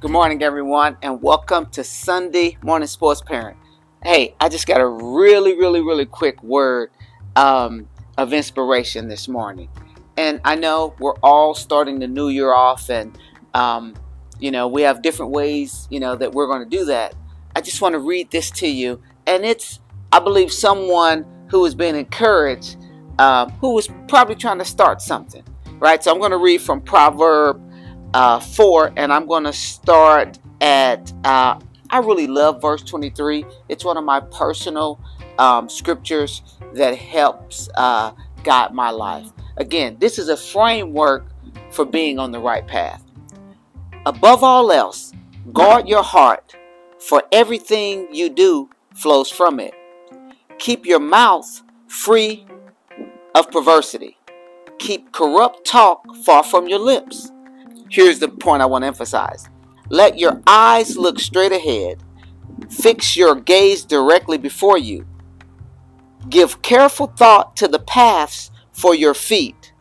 Good morning, everyone, and welcome to Sunday Morning Sports Parent. Hey, I just got a really, really, really quick word um, of inspiration this morning. And I know we're all starting the new year off, and um, you know we have different ways, you know, that we're going to do that. I just want to read this to you, and it's, I believe, someone who has been encouraged, uh, who was probably trying to start something, right? So I'm going to read from Proverb uh, 4, and I'm going to start at, uh, I really love verse 23. It's one of my personal um, scriptures that helps uh, guide my life. Again, this is a framework for being on the right path. Above all else, guard your heart, for everything you do flows from it. Keep your mouth free of perversity. Keep corrupt talk far from your lips. Here's the point I want to emphasize let your eyes look straight ahead, fix your gaze directly before you. Give careful thought to the paths for your feet,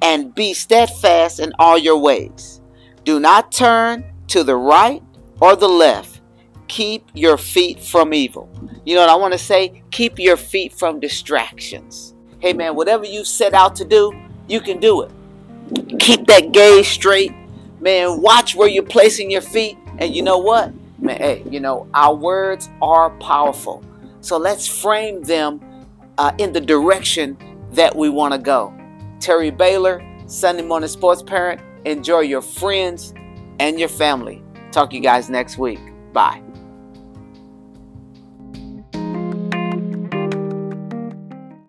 and be steadfast in all your ways. Do not turn to the right or the left. Keep your feet from evil. You know what I want to say? Keep your feet from distractions. Hey man, whatever you set out to do, you can do it. Keep that gaze straight man, watch where you're placing your feet. And you know what? Man, hey, you know, our words are powerful. So let's frame them uh, in the direction that we want to go. Terry Baylor, Sunday Morning Sports Parent. Enjoy your friends and your family. Talk to you guys next week. Bye.